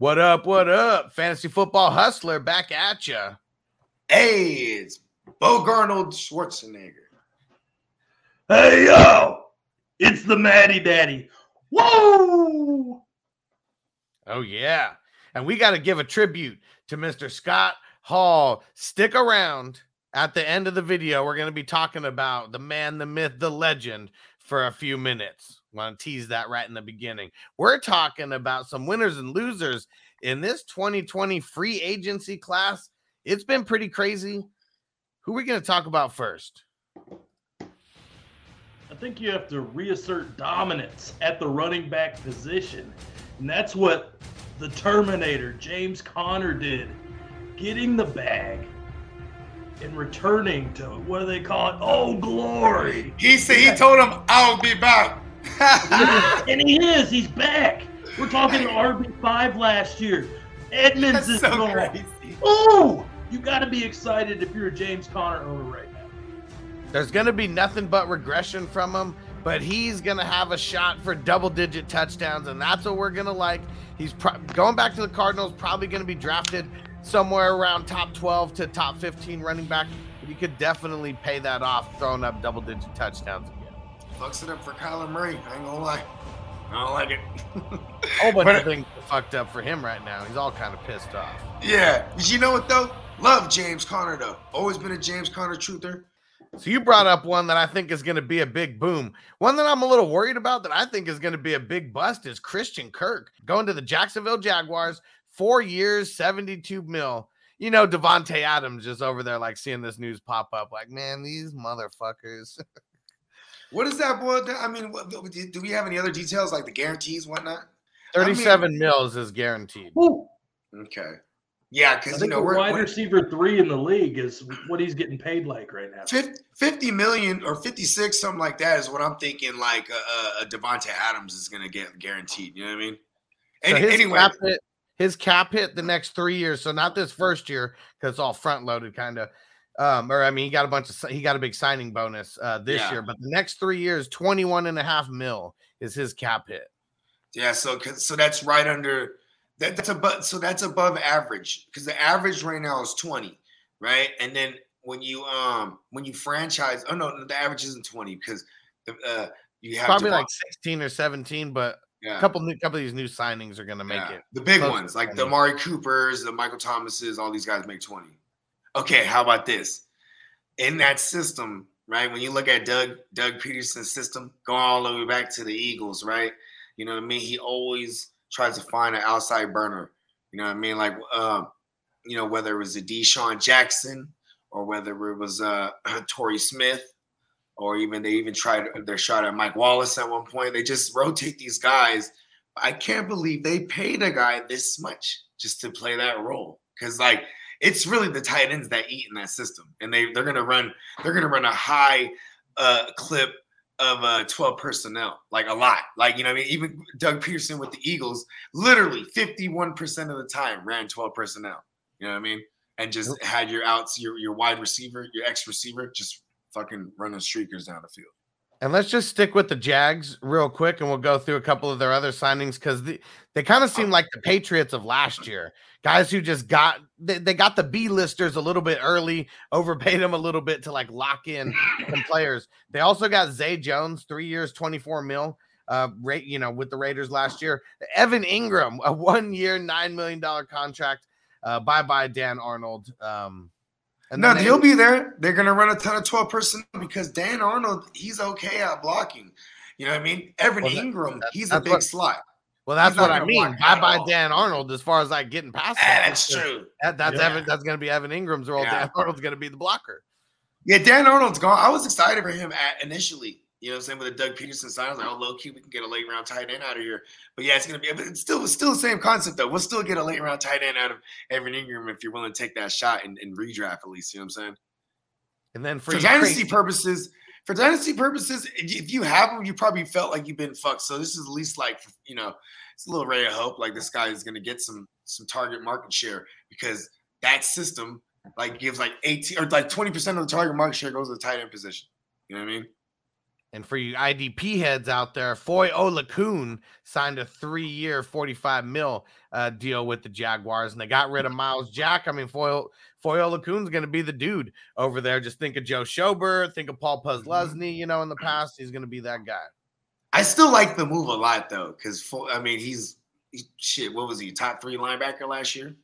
What up? What up? Fantasy football hustler back at you. Hey, it's Bo Garnold Schwarzenegger. Hey yo, it's the Maddie Daddy. Whoa! Oh yeah, and we got to give a tribute to Mr. Scott Hall. Stick around. At the end of the video, we're going to be talking about the man, the myth, the legend for a few minutes. Want to tease that right in the beginning. We're talking about some winners and losers in this 2020 free agency class. It's been pretty crazy. Who are we going to talk about first? I think you have to reassert dominance at the running back position. And that's what the Terminator, James Conner, did. Getting the bag and returning to what do they call it? Oh, glory. He said he told him I'll be back. and he is. He's back. We're talking RB5 last year. Edmonds That's is so crazy. Oh, you got to be excited if you're a James Conner owner right now. There's going to be nothing but regression from him, but he's going to have a shot for double digit touchdowns, and that's what we're going to like. He's pro- going back to the Cardinals, probably going to be drafted somewhere around top 12 to top 15 running back, but you could definitely pay that off throwing up double digit touchdowns. Fucks it up for Kyler Murray. I ain't gonna lie. I don't like it. A whole bunch But- of things are fucked up for him right now. He's all kind of pissed off. yeah. You know what though? Love James Conner though. Always been a James Conner truther. So you brought up one that I think is going to be a big boom. One that I'm a little worried about that I think is going to be a big bust is Christian Kirk going to the Jacksonville Jaguars, four years, 72 mil. You know, Davante Adams just over there, like seeing this news pop up, like, man, these motherfuckers. What is that boy? I mean, what, do we have any other details like the guarantees, whatnot? I mean- 37 mils is guaranteed. Okay. Yeah, because you think know a we're, wide we're receiver three in the league is what he's getting paid like right now. 50, 50 million or 56, something like that is what I'm thinking. Like uh, uh, uh, a, a, a Davante Adams is going to get guaranteed. You know what I mean? So Any, his anyway, cap hit, his cap hit the next three years. So not this first year because it's all front loaded, kind of. Um, or I mean, he got a bunch of he got a big signing bonus uh this Yeah. year, but the next three years, 21 and a half mil is his cap hit. yeah. so so that's right under that, that's above. So that's above average because the average right now is 20, right? And then when you um when you franchise, oh no, the average isn't 20 because the uh you have Probably like 16 or 17, but yeah. a couple new couple of these new signings are gonna make Yeah. it. The big ones, like the 20. Amari Coopers, the Michael Thomases, all these guys make 20. Okay, how about this? In that system, right? When you look at Doug Doug Pederson's system, going all the way back to the Eagles, right? You know what I mean? He always tries to find an outside burner. You know what I mean? Like um, you know, whether it was a DeSean Jackson or whether it was uh Torrey Smith, or even they even tried their shot at Mike Wallace at one point. They just rotate these guys I can't believe they paid a guy this much just to play that role. Because like it's really the tight ends that eat in that system, and they they're gonna run they're gonna run a high uh, clip of uh, 12 personnel, like a lot. Like you know, what I mean, even Doug Pederson with the Eagles, literally 51 percent of the time ran 12 personnel. You know what I mean? And just had your outs, your your wide receiver, your ex receiver, just fucking running streakers down the field. And let's just stick with the Jags real quick, and we'll go through a couple of their other signings because the, they kind of seem like the Patriots of last year. Guys who just got they, they got the B listers a little bit early, overpaid them a little bit to like lock in some players. They also got Zay Jones, three years, 24 mil. Uh, rate you know with the Raiders last year. Evan Engram, a one year, nine million dollar contract. Uh, bye bye Dan Arnold. Um, and no, he'll be there. They're gonna run a ton of 12 personnel because Dan Arnold, he's okay at blocking. You know what I mean? Evan Well, Engram, that- he's a big what- slot. Well, that's He's what I mean. Bye bye. Dan Arnold. As far as like getting past Ah, that, that's true. That, that's Yeah. Evan. That's going to be Evan Engram's role. Yeah. Dan Arnold's going to be the blocker. Yeah, Dan Arnold's gone. I was excited for him at initially. You know what I'm saying? With the Doug Pederson sign, I was like, oh, low key, we can get a late round tight end out of here. But yeah, it's gonna be but it's still it's still the same concept though. We'll still get a late round tight end out of Evan Engram if you're willing to take that shot and, and redraft at least. You know what I'm saying? And then for, For dynasty purposes, for dynasty purposes, if you have him, you probably felt like you've been fucked. So this is at least like you know, it's a little ray of hope. Like this guy is gonna get some some target market share because that system like gives like 18 or like 20 percent of the target market share goes to the tight end position. You know what I mean? And for you IDP heads out there, Foye Oluokun signed a three-year, 45 mil uh, deal with the Jaguars, and they got rid of Myles Jack. I mean, Foy Foye Oluokun's going to be the dude over there. Just think of Joe Schobert, think of Paul Posluszny. You know, in the past, he's going to be that guy. I still like the move a lot though, because I mean, he's he, shit. What was he? Top three linebacker last year.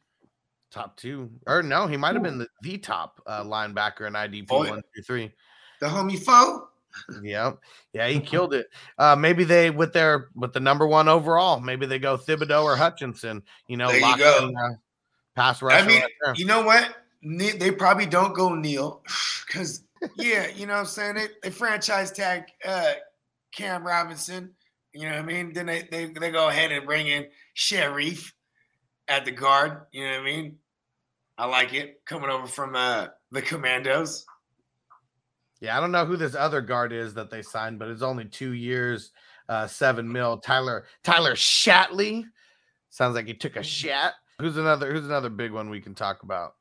Top two, or no, he might have been the, the top uh, linebacker in IDP oh, one, two, three. The homie foe. Yeah, yeah, he killed it. Uh, maybe they with their with the number one overall. Maybe they go Thibodeaux or Hutchinson. You know, there you go. In, uh, pass rush. I mean, right you know what? They probably don't go Neal because yeah, you know what I'm saying. They, they franchise tag uh, Cam Robinson. You know what I mean? Then they, they they go ahead and bring in Scherff at the guard. You know what I mean? I like it coming over from uh, the Commandos. Yeah, I don't know who this other guard is that they signed, but it's only two years, uh, seven mil. Tyler Tyler Shatley sounds like he took a shat. Who's another? Who's another big one we can talk about?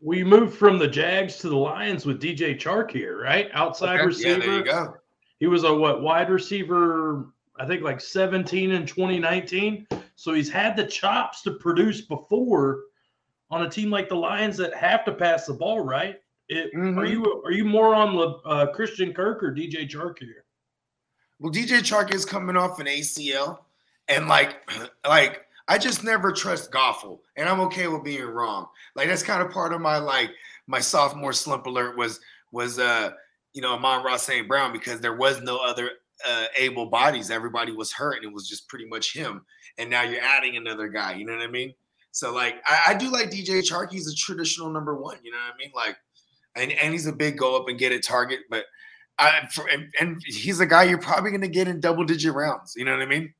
We moved from the Jags to the Lions with DJ Chark here, right? Outside okay. receiver. Yeah, there you go. He was a what wide receiver? I think like 17 in 2019. So he's had the chops to produce before on a team like the Lions that have to pass the ball, right? It, mm-hmm. Are you are you more on the uh, Christian Kirk or DJ Chark here? Well, DJ Chark is coming off an ACL, and like like I just never trust Goffel, and I'm okay with being wrong. Like that's kind of part of my like my sophomore slump alert was was uh you know Amon Ross St. Brown because there was no other uh, able bodies. Everybody was hurt, and it was just pretty much him. And now you're adding another guy. You know what I mean? So like I, I do like DJ Chark. He's a traditional number one. You know what I mean? Like and, and he's a big go up and get it target. But I for, and, and, he's a guy you're probably going to get in double digit rounds. You know what I mean?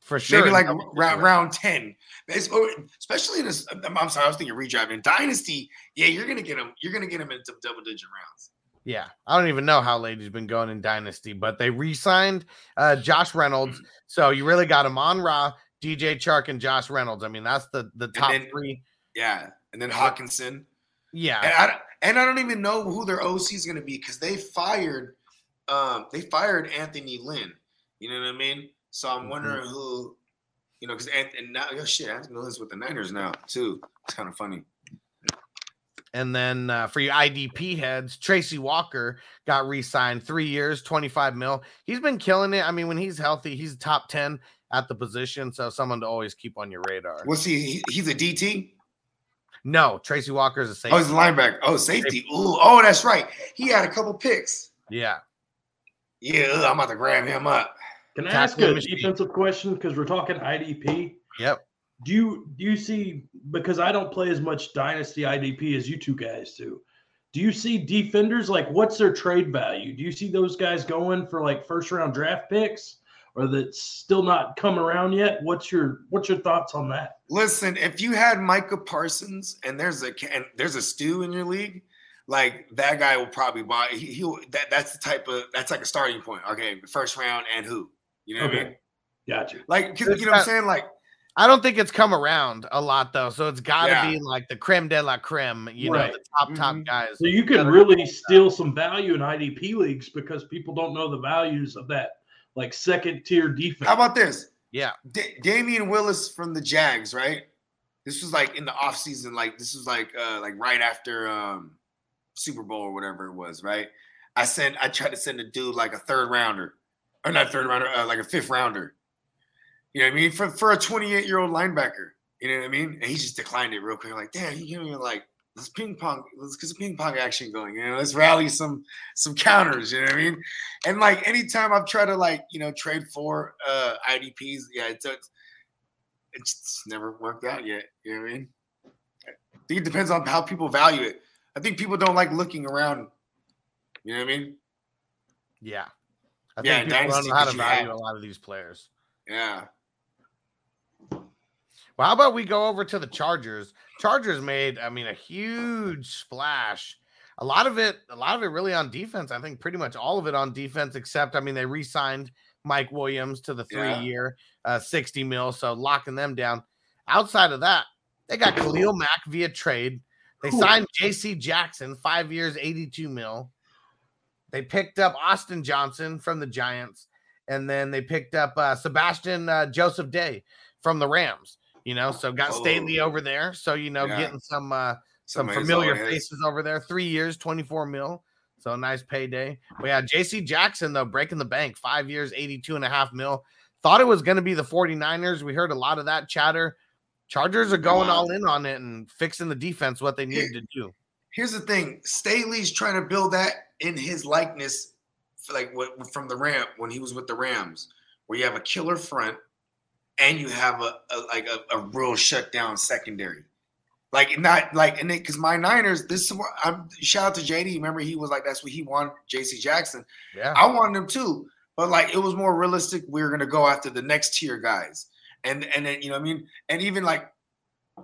For sure, maybe like round round ten, especially in this. I'm sorry, I was thinking redraft in dynasty. Yeah, you're gonna get him. You're gonna get him into double digit rounds. Yeah, I don't even know how late he's been going in dynasty, but they re-signed uh, Josh Reynolds, mm-hmm. so you really got him on Raw, DJ Chark, and Josh Reynolds. I mean, that's the the top then, three. Yeah, and then Hockenson. Yeah, and I, and I don't even know who their OC is going to be because they fired, um, they fired Anthony Lynn. You know what I mean? So I'm mm-hmm. wondering who, you know, because and, and, now oh shit, Anthony Lynn's with the Niners now too. It's kind of funny. And then uh, for you IDP heads, Tracy Walker got re-signed three years, 25 mil. He's been killing it. I mean, when he's healthy, he's top 10 at the position. So someone to always keep on your radar. What's he? He's a DT. No, Tracy Walker is a safety. Oh, he's a linebacker. Oh, safety. Ooh, oh, that's right. He had a couple picks. Yeah. Yeah, I'm about to grab him up. Can I ask a defensive question? Because we're talking IDP. Yep. Do you do you see because I don't play as much dynasty IDP as you two guys do? Do you see defenders like what's their trade value? Do you see those guys going for like first round draft picks? Or that's still not come around yet. What's your what's your thoughts on that? Listen, if you had Micah Parsons and there's a and there's a stew in your league, like that guy will probably buy. He, he'll that that's the type of that's like a starting point. Okay, first round and who? You know okay. what I mean? Gotcha. Like you know what I'm saying? Like I don't think it's come around a lot though, so it's got to yeah. be like the creme de la creme, you right. know, the top top mm-hmm. guys. So you can really steal some value in IDP leagues because people don't know the values of that like second tier defense. How about this? Yeah. D- Damien Wilson from the Jags, right? This was like in the offseason, like this was like uh like right after um Super Bowl or whatever it was, right? I sent I tried to send a dude like a third rounder. Or not third rounder, uh, like a fifth rounder. You know what I mean? For for a 28 year old linebacker. You know what I mean? And he just declined it real quick. Like, damn, you give me like let's ping pong, let's get some ping pong action going. You know, let's rally some some counters. You know what I mean? And like anytime I've tried to like you know trade for uh IDPs, yeah, it's it's, it's never worked out yet. You know what I mean? I think it depends on how people value it. I think people don't like looking around. You know what I mean? Yeah. I think yeah, people don't know how to value have. a lot of these players. Yeah. Well, how about we go over to the Chargers? Chargers made, I mean, a huge splash. A lot of it, a lot of it really on defense. I think pretty much all of it on defense, except I mean, they re-signed Mike Williams to the three-year, uh, 60 mil, so locking them down. Outside of that, they got Khalil Mack via trade. They signed JC Jackson, five years, 82 mil. they picked up Austin Johnson from the Giants, and then they picked up uh, Sebastian uh, Joseph Day from the Rams. You know, so got. Staley over there. So you know, Yeah. getting some uh, some Somebody's familiar faces over there. Three years, twenty four mil. So a nice payday. We had JC Jackson, though, breaking the bank, five years, 82 and a half mil. Thought it was going to be the 49ers. We heard a lot of that chatter. Chargers are going all in on it and fixing the defense what they needed to do. Here's the thing: Staley's trying to build that in his likeness, for like what from the Ram when he was with the Rams, where you have a killer front and you have a, a like a, a real shutdown secondary. Like not like and then because my Niners, this is what I'm shout out to JD. Remember, he was like that's what he wanted, JC Jackson. Yeah. I wanted him too, but like it was more realistic. We were gonna go after the next tier guys, and and then you know what I mean, and even like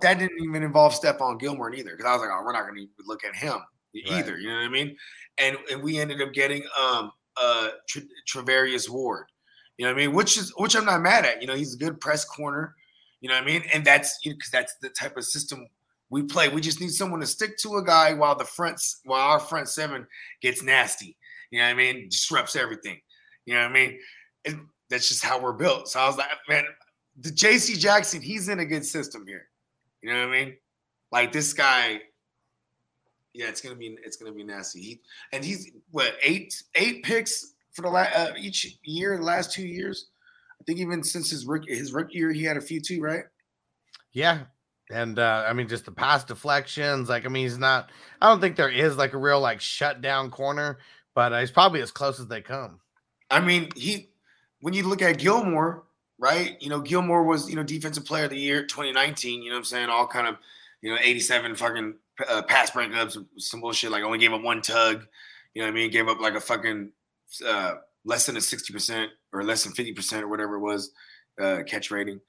that didn't even involve Stephon Gilmore either, because I was like, oh, we're not gonna even look at him either. You know what I mean? And and we ended up getting um uh Tra- Travarius Ward. You know what I mean? Which is which I'm not mad at. You know, he's a good press corner. You know what I mean? And that's because that's the type of system we play. We just need someone to stick to a guy while the fronts while our front seven gets nasty. You know what I mean? Disrupts everything. You know what I mean? And that's just how we're built. So I was like, man, the JC Jackson, he's in a good system here. You know what I mean? Like this guy, yeah, it's gonna be it's gonna be nasty. He and he's what eight eight picks for the last uh, each year, the last two years. I think even since his rookie his rookie year, he had a few too, right? Yeah. And uh, I mean, just the pass deflections. Like, I mean, he's not, I don't think there is like a real like shutdown corner, but uh, he's probably as close as they come. I mean, he when you look at Gilmore, right? You know, Gilmore was, you know, defensive player of the year 2019, you know what I'm saying? All kind of, you know, 87 fucking uh, pass breakups, some bullshit, like only gave up one tug, you know what I mean? Gave up like a fucking uh, less than a 60% or less than 50% or whatever it was uh, catch rating,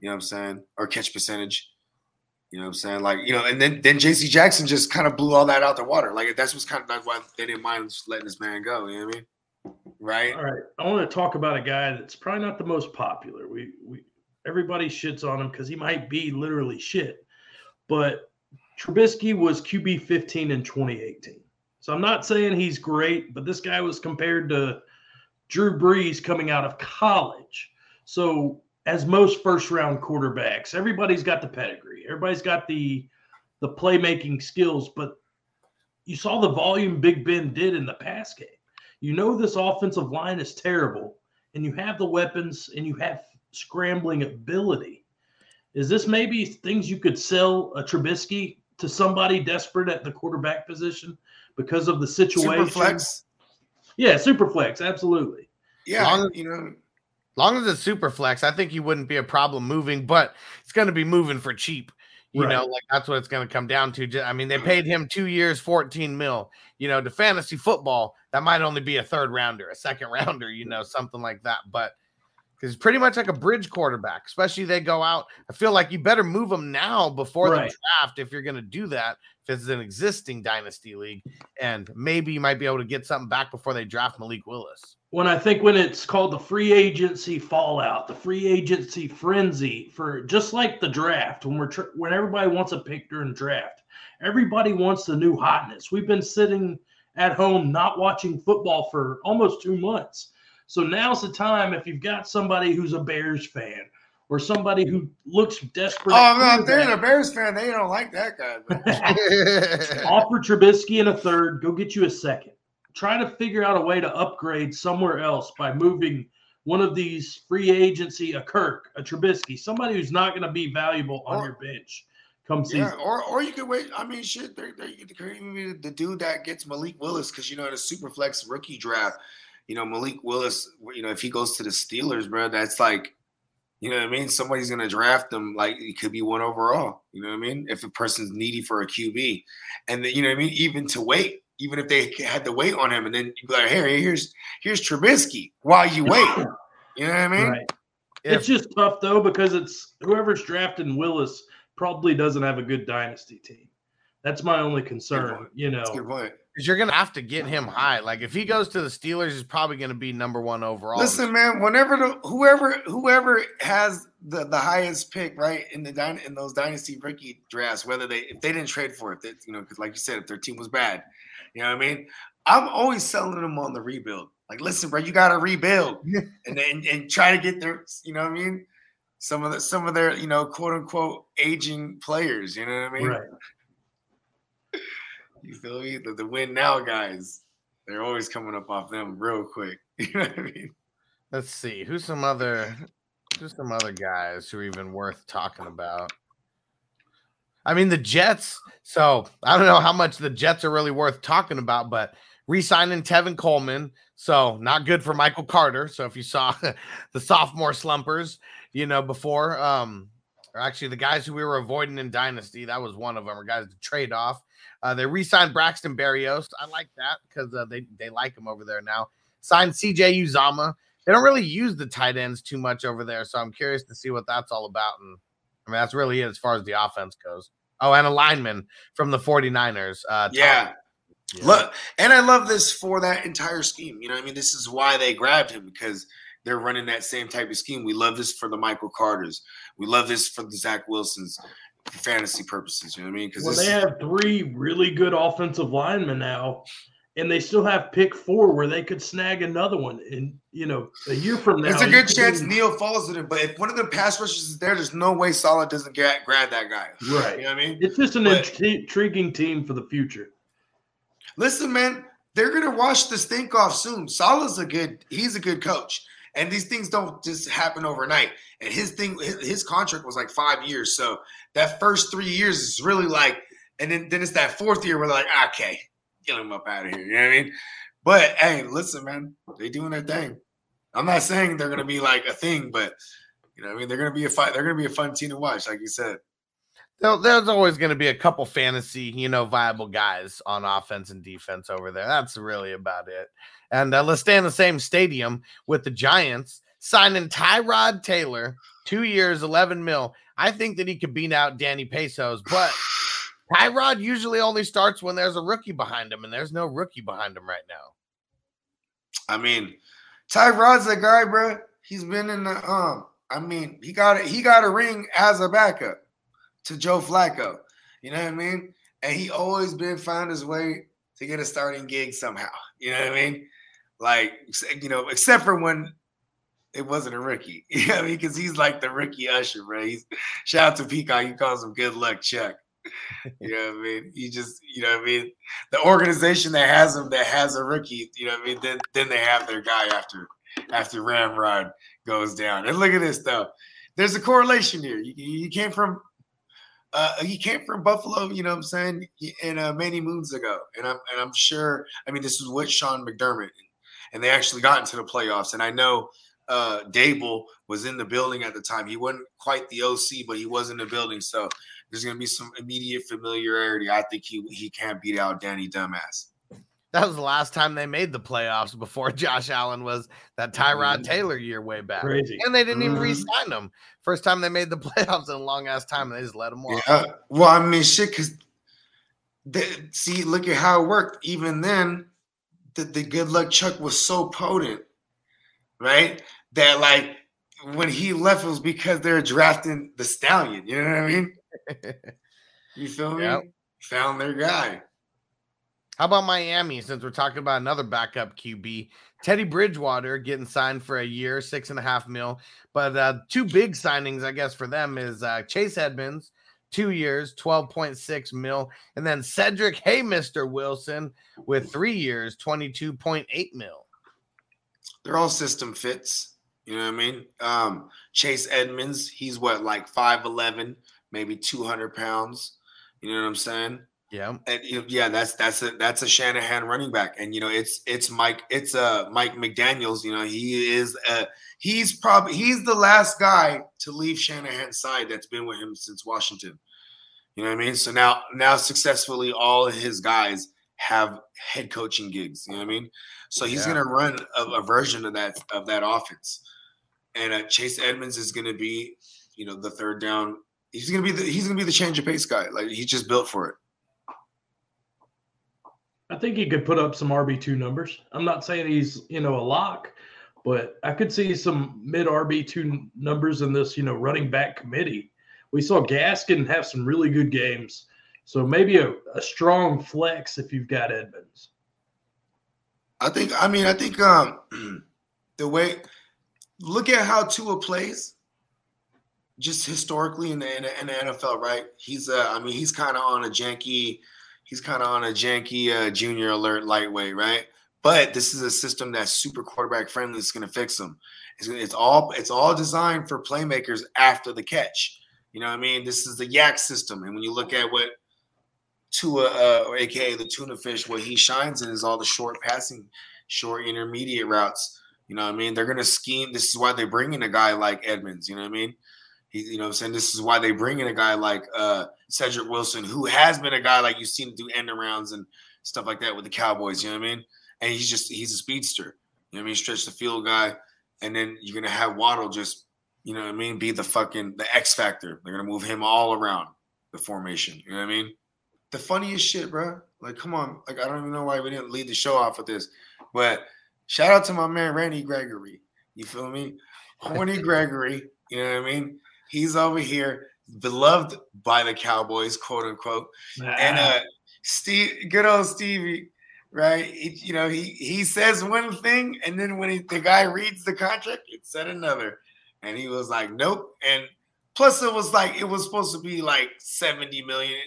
you know what I'm saying? Or catch percentage. You know what I'm saying? Like, you know, and then then JC Jackson just kind of blew all that out the water. Like that's what's kind of that's why they didn't mind letting this man go. You know what I mean? Right? All right, I want to talk about a guy that's probably not the most popular. We we everybody shits on him because he might be literally shit, but Trubisky was QB 15 in 2018. So I'm not saying he's great, but this guy was compared to Drew Brees coming out of college. So as most first round quarterbacks, everybody's got the pedigree, everybody's got the the playmaking skills, but you saw the volume Big Ben did in the pass game. You know this offensive line is terrible, and you have the weapons and you have scrambling ability. Is this maybe things you could sell a Trubisky to somebody desperate at the quarterback position because of the situation? Super flex. Yeah, super flex, absolutely. Yeah, Long- you know, long as it's super flex, I think he wouldn't be a problem moving, but it's going to be moving for cheap. You Right. know, like that's what it's going to come down to. I mean, they paid him two years, 14 mil. You know, to fantasy football, that might only be a third rounder, a second rounder, you know, something like that. But because pretty much like a bridge quarterback, especially they go out. I feel like you better move them now before Right. the draft if you're going to do that. If it's an existing dynasty league, and maybe you might be able to get something back before they draft Malik Willis. when I think when it's called the free agency fallout, the free agency frenzy for just like the draft when we're tr- when everybody wants a pick during draft, everybody wants the new hotness. We've been sitting at home not watching football for almost two months, so now's the time. If you've got somebody who's a Bears fan or somebody who looks desperate, oh no, if they're a Bears fan, they don't like that guy. offer Trubisky in a third, go get you a second. Try to figure out a way to upgrade somewhere else by moving one of these free agency, a Kirk, a Trubisky, somebody who's not going to be valuable on Or- your bench come season. yeah, or or you could wait. I mean, shit, they're, they're, you could even be the dude that gets Malik Willis because you know in a super flex rookie draft, you know Malik Willis. You know if he goes to the Steelers, bro, that's like. You know what I mean? Somebody's gonna draft him like it could be one overall. You know what I mean? If a person's needy for a QB, and then you know what I mean, even to wait, even if they had to wait on him, and then you be like, "Hey, here's here's Trubisky," while you wait. You know what I mean? Right. If- It's just tough though because it's whoever's drafting Willis probably doesn't have a good dynasty team. That's my only concern. You know, That's a point. Because you're gonna have to get him high. Like if he goes to the Steelers, he's probably gonna be number one overall. Listen, man. Whenever the whoever whoever has the, the highest pick, right in the dyna- in those dynasty rookie drafts, whether they if they didn't trade for it, that you know, because like you said, if their team was bad, you know what I mean. I'm always selling them on the rebuild. Like, listen, bro, you got to rebuild and then and try to get their, you know what I mean? Some of the some of their, you know, quote unquote aging players. You know what I mean? Right. You feel me? The, the win now guys, they're always coming up off them real quick. You know what I mean? Let's see. Who's some other who's some other guys who are even worth talking about? I mean, the Jets. So I don't know how much the Jets are really worth talking about, but re-signing Tevin Coleman. So not good for Michael Carter. So if you saw the sophomore slumpers, you know, before, um, or actually the guys who we were avoiding in Dynasty, that was one of them, or guys to trade off. Uh, they re-signed Braxton Berrios. I like that because uh, they they like him over there now. Signed CJ Uzomah. They don't really use the tight ends too much over there, so I'm curious to see what that's all about. And I mean, that's really it as far as the offense goes. Oh, and a lineman from the 49ers. Uh, yeah. yeah. Look, and I love this for that entire scheme. You know, I mean, this is why they grabbed him because they're running that same type of scheme. We love this for the Michael Carters. We love this for the Zach Wilsons for fantasy purposes. You know what I mean? Because well, they have three really good offensive linemen now and they still have pick four where they could snag another one. And you know, a year from now, it's a good chance Neal falls in it. But if one of the pass rushers is there, there's no way Saleh doesn't get grab that guy. Right. You know what I mean? It's just an but, intriguing team for the future. Listen, man, they're gonna wash the stink off soon. Saleh's a good. He's a good coach. And these things don't just happen overnight. And his thing, his, contract was like five years. So that first three years is really like, and then, then it's that fourth year where they're like, okay, get him up out of here. You know what I mean? But hey, listen, man, they doing their thing. I'm not saying they're gonna be like a thing, but you know, I mean, they're gonna be a fight. They're gonna be a fun team to watch, like you said. There's always going to be a couple fantasy, you know, viable guys on offense and defense over there. That's really about it. And uh, let's stay in the same stadium with the Giants signing Tyrod Taylor, two years, 11 mil. I think that he could beat out Danny Pesos, but Tyrod usually only starts when there's a rookie behind him, and there's no rookie behind him right now. I mean, Tyrod's a guy, bro. He's been in the um. I mean, he got a, he got a ring as a backup to Joe Flacco. You know what I mean? And he always been found his way to get a starting gig somehow. You know what I mean? Like you know, except for when it wasn't a rookie. You know what I mean? Because he's like the rookie usher, bro. He's shout out to Peacock. He calls him good luck Chuck you know what I mean? You just, you know what I mean? The organization that has them that has a rookie, you know what I mean? Then then they have their guy after after Ramrod goes down. And look at this though. There's a correlation here. You, you came from uh, he came from Buffalo, you know what I'm saying, and uh, many moons ago. And I'm and I'm sure, I mean, this was with Sean McDermott, and they actually got into the playoffs. And I know uh Daboll was in the building at the time. He wasn't quite the OC, but he was in the building. So there's going to be some immediate familiarity. I think he he can't beat out Danny Dumbass. That was the last time they made the playoffs before Josh Allen was that Tyrod mm-hmm. Taylor year way back. Crazy. And they didn't even mm-hmm. re-sign him. First time they made the playoffs in a long ass time, and they just let him walk. Yeah. Well, I mean, shit, because see, look at how it worked. Even then, the, the good luck Chuck was so potent, right? That like when he left, it was because they're drafting the stallion. You know what I mean? you feel me? Yep. Found their guy. How about Miami? Since we're talking about another backup QB, Teddy Bridgewater getting signed for a year, six and a half mil. But uh, two big signings, I guess, for them is uh, Chase Edmonds, two years, 12.6 mil. And then Cedric Hey, Mr. Wilson with three years, 22.8 mil. They're all system fits. You know what I mean? Um, Chase Edmonds, he's what, like 5'11, maybe 200 pounds. You know what I'm saying? Yeah. And you know, yeah, that's that's a that's a Shanahan running back. And you know, it's it's Mike, it's uh Mike McDaniels. You know, he is uh he's probably he's the last guy to leave Shanahan's side that's been with him since Washington. You know what I mean? So now now successfully all of his guys have head coaching gigs. You know what I mean? So he's yeah. gonna run a, a, version of that of that offense. And uh, Chase Edmonds is gonna be, you know, the third down he's gonna be the he's gonna be the change of pace guy. Like he's just built for it. I think he could put up some RB two numbers. I'm not saying he's you know a lock, but I could see some mid RB two numbers in this you know running back committee. We saw Gaskin have some really good games, so maybe a, a strong flex if you've got Edmonds. I think. I mean, I think um, the way look at how Tua plays, just historically in the, in the, in the NFL, right? He's uh, I mean, he's kind of on a janky, he's kind of on a janky uh, junior alert lightweight, right? But this is a system that's super quarterback friendly. It's going to fix him. It's, it's all it's all designed for playmakers after the catch. You know what I mean? This is the YAC system, and when you look at what Tua, uh, or AKA the tuna fish, what he shines in is all the short passing, short intermediate routes. You know what I mean? They're gonna scheme. This is why they bring in a guy like Edmonds. You know what I mean? He, you know, what I'm saying this is why they bring in a guy like uh, Cedric Wilson, who has been a guy like you've seen do end arounds and stuff like that with the Cowboys. You know what I mean? And he's just he's a speedster. You know what I mean? Stretch the field guy, and then you're gonna have Waddle just you know what I mean? Be the fucking the X factor. They're gonna move him all around the formation. You know what I mean? The funniest shit, bro. Like, come on. Like, I don't even know why we didn't lead the show off with this, but shout out to my man Randy Gregory. You feel me? Horny Gregory. You know what I mean? He's over here, beloved by the Cowboys, quote unquote. And uh Steve, good old Stevie, right? He, you know, he he says one thing, and then when he, the guy reads the contract, it said another. And he was like, nope. And plus, it was like it was supposed to be like 70 million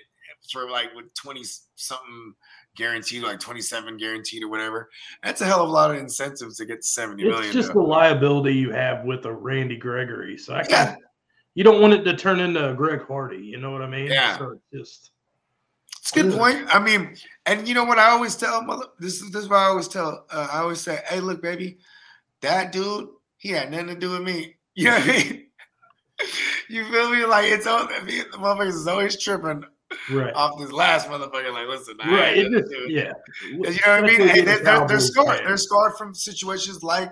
for like with 20 something guaranteed, like 27 guaranteed or whatever. That's a hell of a lot of incentives to get 70 it's million. just though. the liability you have with a Randy Gregory. So I Yeah. You don't want it to turn into Greg Hardy. You know what I mean? Yeah. So it's just It's a good point. I mean, and you know what I always tell mother. This is this is what I always tell. Uh, I always say, "Hey, look, baby, that dude, he had nothing to do with me." You know what I mean? you feel me? Like it's all I mean, the motherfuckers is always tripping right. off this last motherfucker. Like, listen, I right. It just, to do with yeah. You know what I mean? And with they're, they're, they're scarred. They're scarred from situations like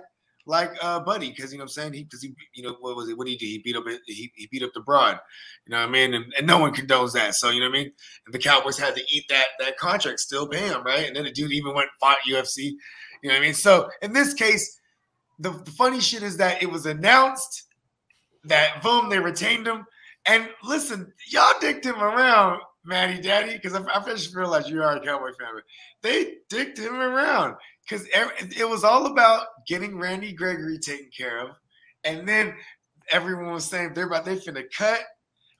like uh Buddy, because you know what I'm saying? He because he you know what was it? What did he do? He beat up he, he beat up the broad. You know what I mean? And, and no one condones that. So you know what I mean? And the Cowboys had to eat that that contract, still him, right? And then the dude even went and fought UFC. You know what I mean? So in this case, the, the funny shit is that it was announced that boom, they retained him. And listen, y'all dicked him around, Matty Daddy, because I, I just realized you are a Cowboy fan. They dicked him around because it was all about getting Randy Gregory taken care of, and then everyone was saying they're about they finna cut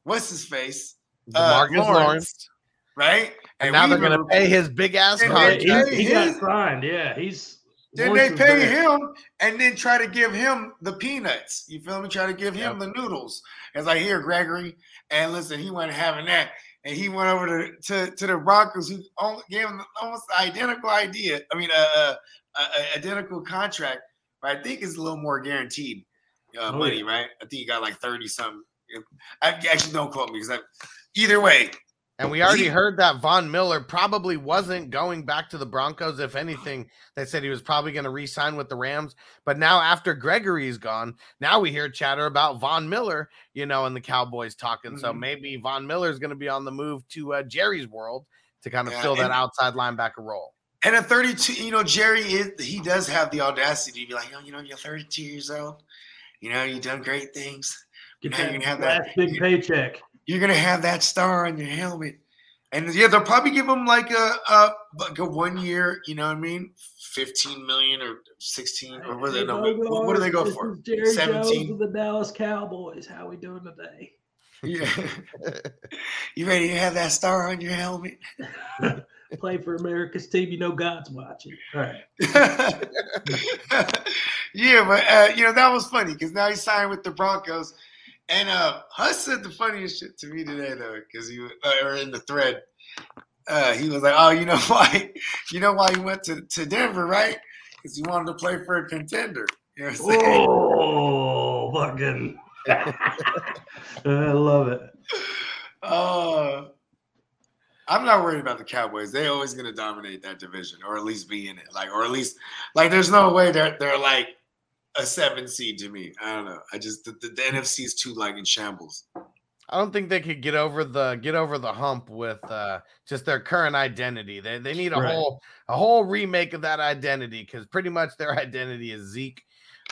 what's his face, uh, Demarcus Lawrence. right? And now they're going to pay his big ass And Yeah, they- contract. he, he got his- signed. Yeah, he's. Then they pay there. him and then try to give him the peanuts. You feel me? Try to give him the noodles. As I hear Gregory, and listen, he wasn't having that. And he went over to, to, to the Broncos, who gave him almost identical idea. I mean, a uh, uh, uh, identical contract, but I think it's a little more guaranteed uh, Oh, money, yeah. right? I think he got like 30 something. I actually don't quote me because either way, And we already heard that Von Miller probably wasn't going back to the Broncos. If anything, they said he was probably going to re sign with the Rams. But now, after Gregory's gone, now we hear chatter about Von Miller, you know, and the Cowboys talking. So Mhm. maybe Von Miller is going to be on the move to uh, Jerry's world to kind of Yeah, fill that outside linebacker role. And at 32, you know, Jerry is he does have the audacity to be like, oh, you know, you're 32 years old. You know, you've done great things. Get Now that you can have that- big paycheck. You're gonna have that star on your helmet. And yeah, they'll probably give him like a, a like a one year, you know what I mean? 15 million or 16 or what, do they, what, what do they go This for? Jerry 17. Jones of the Dallas Cowboys. How we doing today? Yeah. you ready to have that star on your helmet? Play for America's team. You know God's watching. All right. yeah, but uh, you know that was funny because now he signed with the Broncos, and uh, Huss said the funniest shit to me today though, because he was uh, or in the thread, uh, he was like, "Oh, you know why? You know why he went to, to Denver, right? Because he wanted to play for a contender." You know what I'm saying? Oh, fucking. I love it. Uh, I'm not worried about the Cowboys. They're always going to dominate that division, or at least be in it. Like, or at least, like, there's no way they're they're like a seven seed to me. I don't know. I just the, the, the NFC is too like in shambles. I don't think they could get over the get over the hump with uh, just their current identity. They they need a Right. whole a whole remake of that identity because pretty much their identity is Zeke,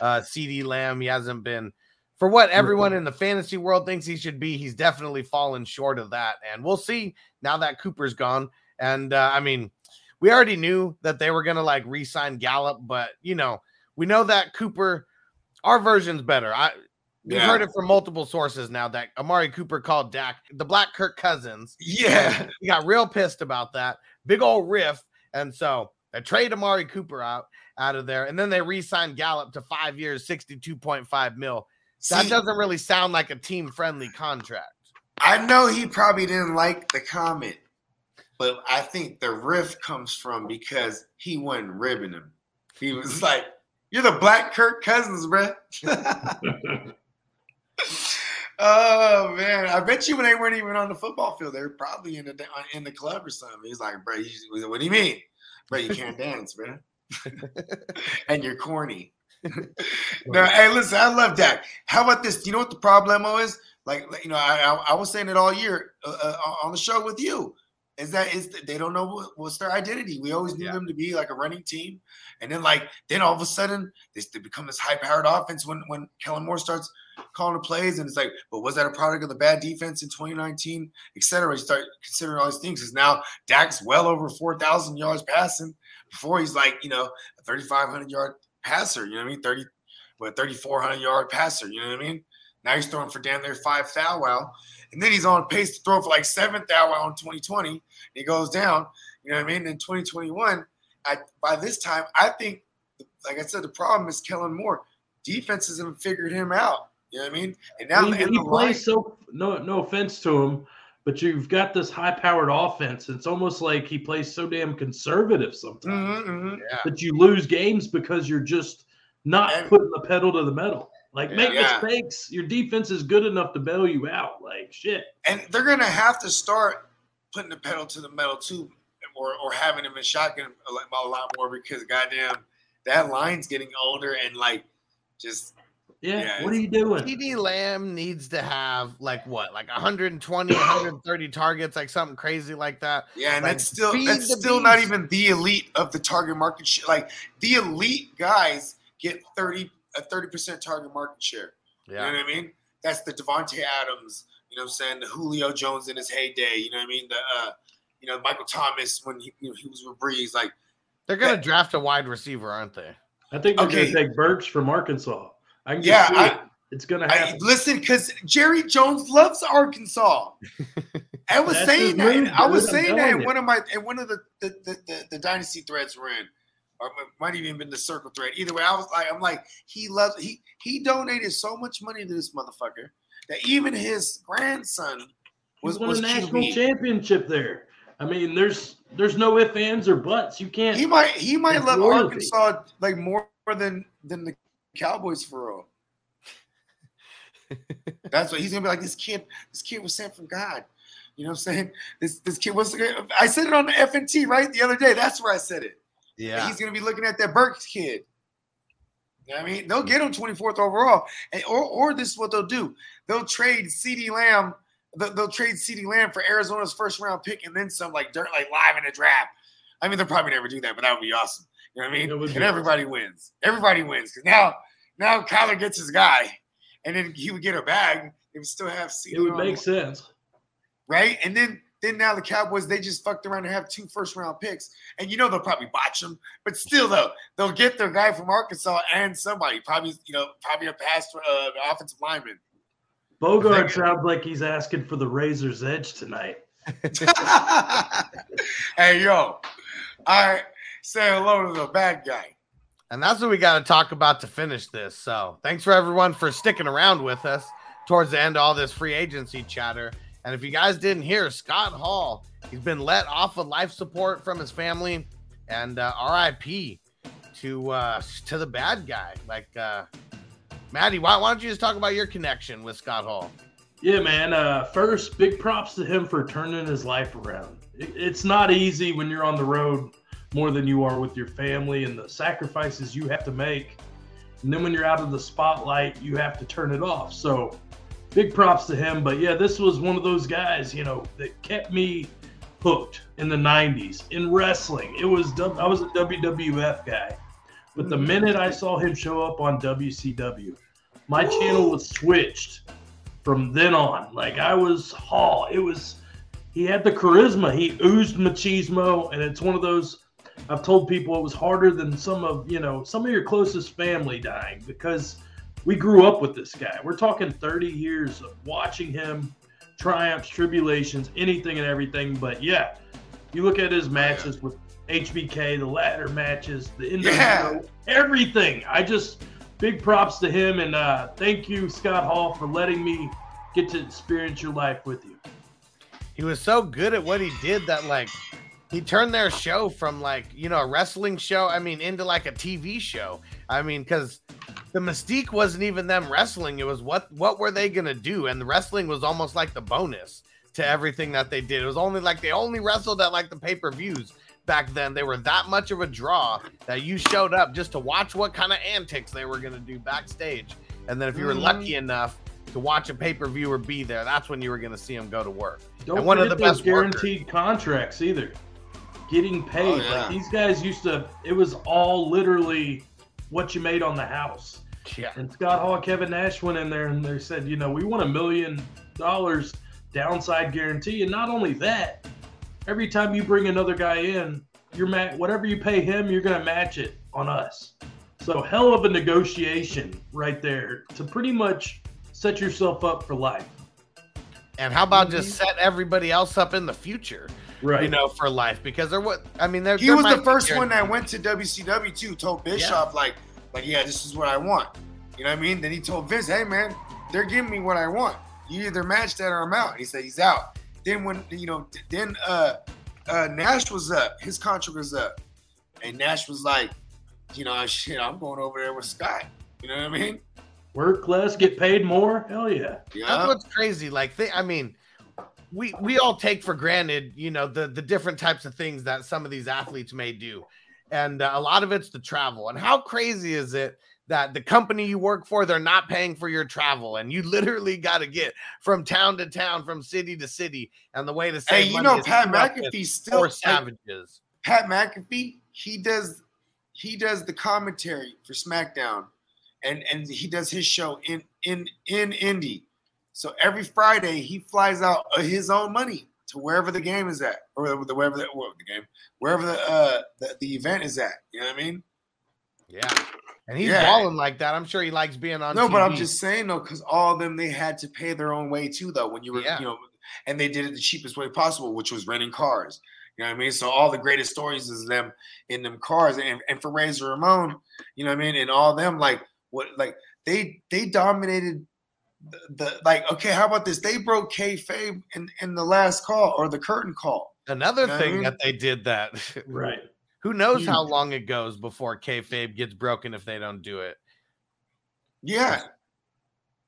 uh, CeeDee Lamb. He hasn't been for what everyone in the fantasy world thinks he should be. He's definitely fallen short of that, and we'll see now that Cooper's gone. And uh, I mean, we already knew that they were gonna like re-sign Gallup, but you know, we know that Cooper, our version's better. I we've Yeah. heard it from multiple sources now that Amari Cooper called Dak the Black Kirk Cousins. Yeah. He got real pissed about that big old riff, and so they trade Amari Cooper out out of there, and then they re-signed Gallup to five years, sixty-two point five mil. That doesn't really sound like a team-friendly contract. I know he probably didn't like the comment, but I think the riff comes from because he wasn't ribbing him. He was like, "You're the Black Kirk Cousins, bruh." oh man, I bet you when they weren't even on the football field, they were probably in the in the club or something. He's like, "Bro, you, what do you mean, bro? You can't dance, bro, and you're corny." no, hey, listen, I love Dak. How about this? You know what the problemo is? Like, like, you know, I, I, I was saying it all year uh, uh, on the show with you. Is that is that they don't know what, what's their identity? We always knew Yeah. them to be like a running team, and then like then all of a sudden they, they become this high-powered offense when when Kellen Moore starts calling the plays, and it's like, but was that a product of the bad defense in 2019, et cetera? You start considering all these things because now Dak's well over 4,000 yards passing. Before he's like, you know, a 3,500 yard passer. You know what I mean? 30, what 3,400 yard passer. You know what I mean? Now he's throwing for damn near five thou wow. And then he's on pace to throw for like seven thou wow in 2020. He goes down. You know what I mean? In 2021, I, by this time, I think, like I said, the problem is Kellen Moore. Defenses haven't figured him out. You know what I mean? And now he, and he the line- plays so no no offense to him, but you've got this high powered offense. It's almost like he plays so damn conservative sometimes Mhm, mhm. Yeah. that you lose games because you're just not And- putting the pedal to the metal. Like make Yeah. mistakes. Your defense is good enough to bail you out. Like shit. and they're gonna have to start putting the pedal to the metal too, or or having him in shotgun a lot, more because goddamn that line's getting older and like just Yeah. Yeah, what are you doing? CeeDee Lamb needs to have like what, like 120, 130 targets, like something crazy like that. yeah, and Like, that's still feed that's the still not even the elite of the target market share. Like the elite guys get thirty a thirty percent target market share. Yeah. You know what I mean? That's the Davante Adams. You know what I'm saying? The Julio Jones in his heyday. You know what I mean? The uh, you know Michael Thomas when he, you know, he was with Brees. Like They're gonna draft a wide receiver, aren't they? I think they're Okay. gonna take Burks from Arkansas. I can Yeah, yeah, see I- it. It's gonna I, happen. listen, because Jerry Jones loves Arkansas. I was That's saying that. move, I was saying that in one of my in one of the the, the, the, the dynasty threads we're in, or it might even been the circle thread. Either way, I was like, I'm like, he loves he he donated so much money to this motherfucker that even his grandson was He's won was a national QB. championship there. I mean, there's there's no ifs, ands, or buts. You can't. He might he might love loyalty. Arkansas like more than than the Cowboys for real. That's what he's gonna be like. This kid, this kid was sent from God. You know what I'm saying? This this kid was. I said it on the FNT right the other day. That's where I said it. Yeah. He's gonna be looking at that Burks kid. You know I mean? They'll get him 24th overall, and, or or this is what they'll do. They'll trade CeeDee Lamb. They'll, trade CeeDee Lamb for Arizona's first round pick, and then some like dirt like live in a draft. I mean, they'll probably never do that, but that would be awesome. You know what I mean? And everybody wins. Everybody wins because now now Kyler gets his guy, and then he would get a bag. They would still have C.D. it would make sense. right? And then then now the Cowboys they just fucked around and have two first round picks, and you know they'll probably botch them, but still though they'll get their guy from Arkansas and somebody probably you know probably a pass uh, offensive lineman. Bogart sounds like he's asking for the razor's edge tonight. hey yo, all right, say hello to the bad guy. And that's what we got to talk about to finish this. So thanks for everyone for sticking around with us towards the end of all this free agency chatter. And if you guys didn't hear, Scott Hall, he's been let off of life support from his family, and uh, RIP to uh, to the bad guy. Like uh, Maddie, why, why don't you just talk about your connection with Scott Hall? Yeah, man. Uh, first, big props to him for turning his life around. It, it's not easy when you're on the road more than you are with your family and the sacrifices you have to make. And then when you're out of the spotlight, you have to turn it off. So, big props to him. But yeah, this was one of those guys, you know, that kept me hooked in the 90s in wrestling. It was I was a WWF guy. But the mm. minute I saw him show up on WCW, my channel was switched from then on. Like I was Hall. It was he had the charisma. He oozed machismo, and it's one of those I've told people it was harder than some of you know some of your closest family dying because we grew up with this guy. We're talking 30 years of watching him triumphs, tribulations, anything and everything. But yeah, you look at his matches yeah. with HBK, the ladder matches, the NWO, yeah. everything. I just big props to him and uh, thank you, Scott Hall, for letting me get to experience your life with you. He was so good at what he did that like he turned their show from like you know a wrestling show i mean into like a tv show. I mean because the mystique wasn't even them wrestling. It was what what were they gonna do? And the wrestling was almost like the bonus to everything that they did. It was only like they only wrestled at like the pay-per-views back then. They were that much of a draw that you showed up just to watch what kind of antics they were gonna do backstage. And then if you were mm-hmm. lucky enough to watch a pay-per-view or be there that's when you were gonna see them go to work. Don't and one of the best guaranteed workers. contracts either getting oh, paid. Oh, yeah. Like these guys used to, it was all literally what you made on the house. Yeah. And Scott Hall, Kevin Nash went in there and they said, you know, we want a million dollars downside guarantee. And not only that, every time you bring another guy in, you're ma- whatever you pay him, you're going to match it on us. So hell of a negotiation right there to pretty much set yourself up for life. And how about just mm-hmm. set everybody else up in the future? Right? You know, for life because they're what I mean. They're, he was the first one that went to WCW too. Told Bischoff yeah. like, like yeah, this is what I want. You know what I mean? Then he told Vince, hey man, they're giving me what I want. You either match that or I'm out. He said he's out. Then when you know, then uh, uh Nash was up. His contract was up, and Nash was like, you know, shit, I'm going over there with Scott. You know what I mean? Work less, get paid more. Hell yeah. Yeah. That's what's crazy. Like, they, I mean, we we all take for granted, you know, the the different types of things that some of these athletes may do, and uh, a lot of it's the travel. And how crazy is it that the company you work for they're not paying for your travel, and you literally got to get from town to town, from city to city, and the way to say, hey, you know, Pat McAfee still savages. Pat McAfee, he does he does the commentary for SmackDown, and and he does his show in in in Indy so every Friday he flies out his own money to wherever the game is at, or the wherever the, well, the game, wherever the, uh, the the event is at. You know what I mean? Yeah. And he's yeah. balling like that. I'm sure he likes being on. No, TV. but I'm just saying though, because all of them they had to pay their own way too, though. When you were, yeah. you know, and they did it the cheapest way possible, which was renting cars. You know what I mean? So all the greatest stories is them in them cars, and, and for Razor Ramon, you know what I mean, and all them like what like they they dominated the, the, like okay, how about this? They broke kayfabe in in the last call or the curtain call. Another you know thing I mean? that they did that right. Who knows how long it goes before kayfabe gets broken if they don't do it? Yeah.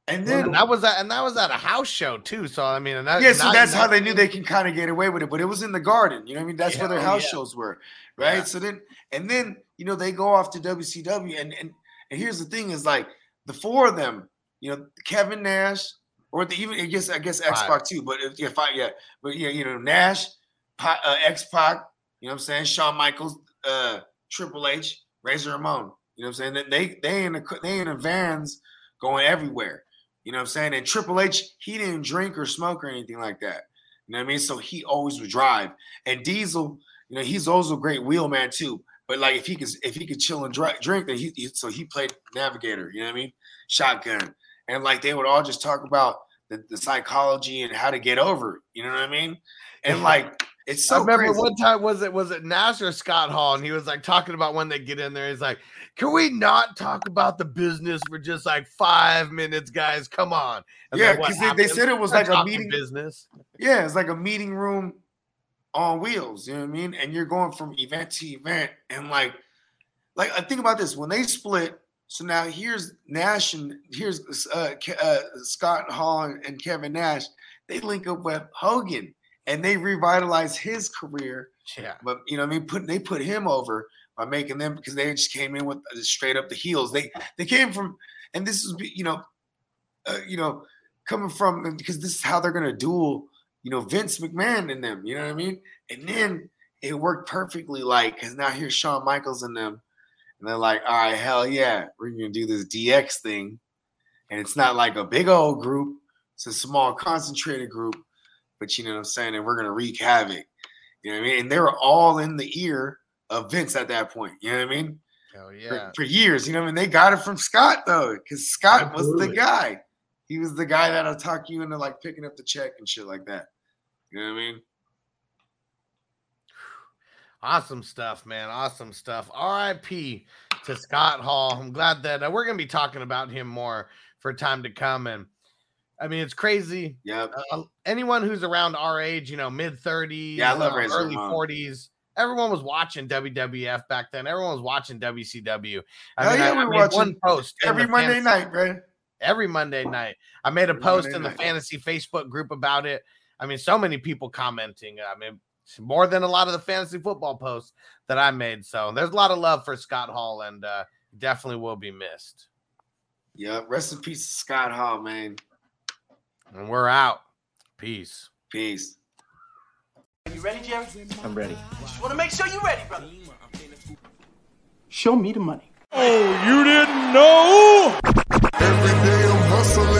And then and that was at, and that was at a house show too. So I mean, that, yeah, so that's how they knew they can kind of get away with it. But it was in the garden, you know what I mean? That's yeah, where their oh, house yeah. shows were, right? Yeah. So then, and then you know they go off to WCW, and and and here's the thing: is like the four of them you know, Kevin Nash, or the, even I guess I guess X Pac too, but if, yeah, five, yeah, but yeah, you know, Nash, uh, X Pac, you know what I'm saying, Shawn Michaels, uh, Triple H, Razor Ramon, you know what I'm saying? They they in the they in the vans going everywhere. You know what I'm saying? And Triple H, he didn't drink or smoke or anything like that. You know what I mean? So he always would drive. And Diesel, you know, he's also a great wheelman too. But like if he could if he could chill and drink, then he, he so he played navigator. You know what I mean? Shotgun and like they would all just talk about the, the psychology and how to get over. It. You know what I mean? And like it's so. I remember crazy. one time was it was it Nash or Scott Hall, and he was like talking about when they get in there. He's like, "Can we not talk about the business for just like five minutes, guys? Come on." And yeah, because they, they, said it was like a meeting business. Yeah, it's like a meeting room on wheels. You know what I mean? And you're going from event to event, and like, like I think about this when they split so now here's Nash and here's uh, uh, Scott Hall and Kevin Nash. They link up with Hogan and they revitalize his career. Yeah. But you know, I mean, put they put him over by making them because they just came in with straight up the heels. They they came from, and this is you know, uh, you know, coming from because this is how they're gonna duel. You know, Vince McMahon and them. You know what I mean? And then it worked perfectly. Like, because now here's Shawn Michaels and them and they're like, all right, hell yeah, we're gonna do this DX thing. And it's not like a big old group, it's a small concentrated group, but you know what I'm saying? And we're gonna wreak havoc. You know what I mean? And they were all in the ear of Vince at that point. You know what I mean? Hell For, yeah. for years, you know what I mean? They got it from Scott though, because Scott was the guy. He was the guy that'll talk you into like picking up the check and shit like that. You know what I mean? Awesome stuff, man. Awesome stuff. RIP to Scott Hall. I'm glad that uh, we're going to be talking about him more for time to come. And I mean, it's crazy. Yeah. Uh, anyone who's around our age, you know, mid 30s, Yeah, I love uh, early Ramon. 40s, everyone was watching WWF back then. Everyone was watching WCW. I Hell mean, yeah, I, I we made watching one post Every Monday fantasy- night, bro. every Monday night. I made a Every post Monday in the night. fantasy Facebook group about it. I mean, so many people commenting. I mean, more than a lot of the fantasy football posts that I made. So there's a lot of love for Scott Hall, and uh, definitely will be missed. Yeah, Rest in peace Scott Hall, man. And we're out. Peace. Peace. Are you ready, Jerry? I'm ready. Just want to make sure you're ready, brother. Show me the money. Oh, you didn't know? Every day I'm hustling.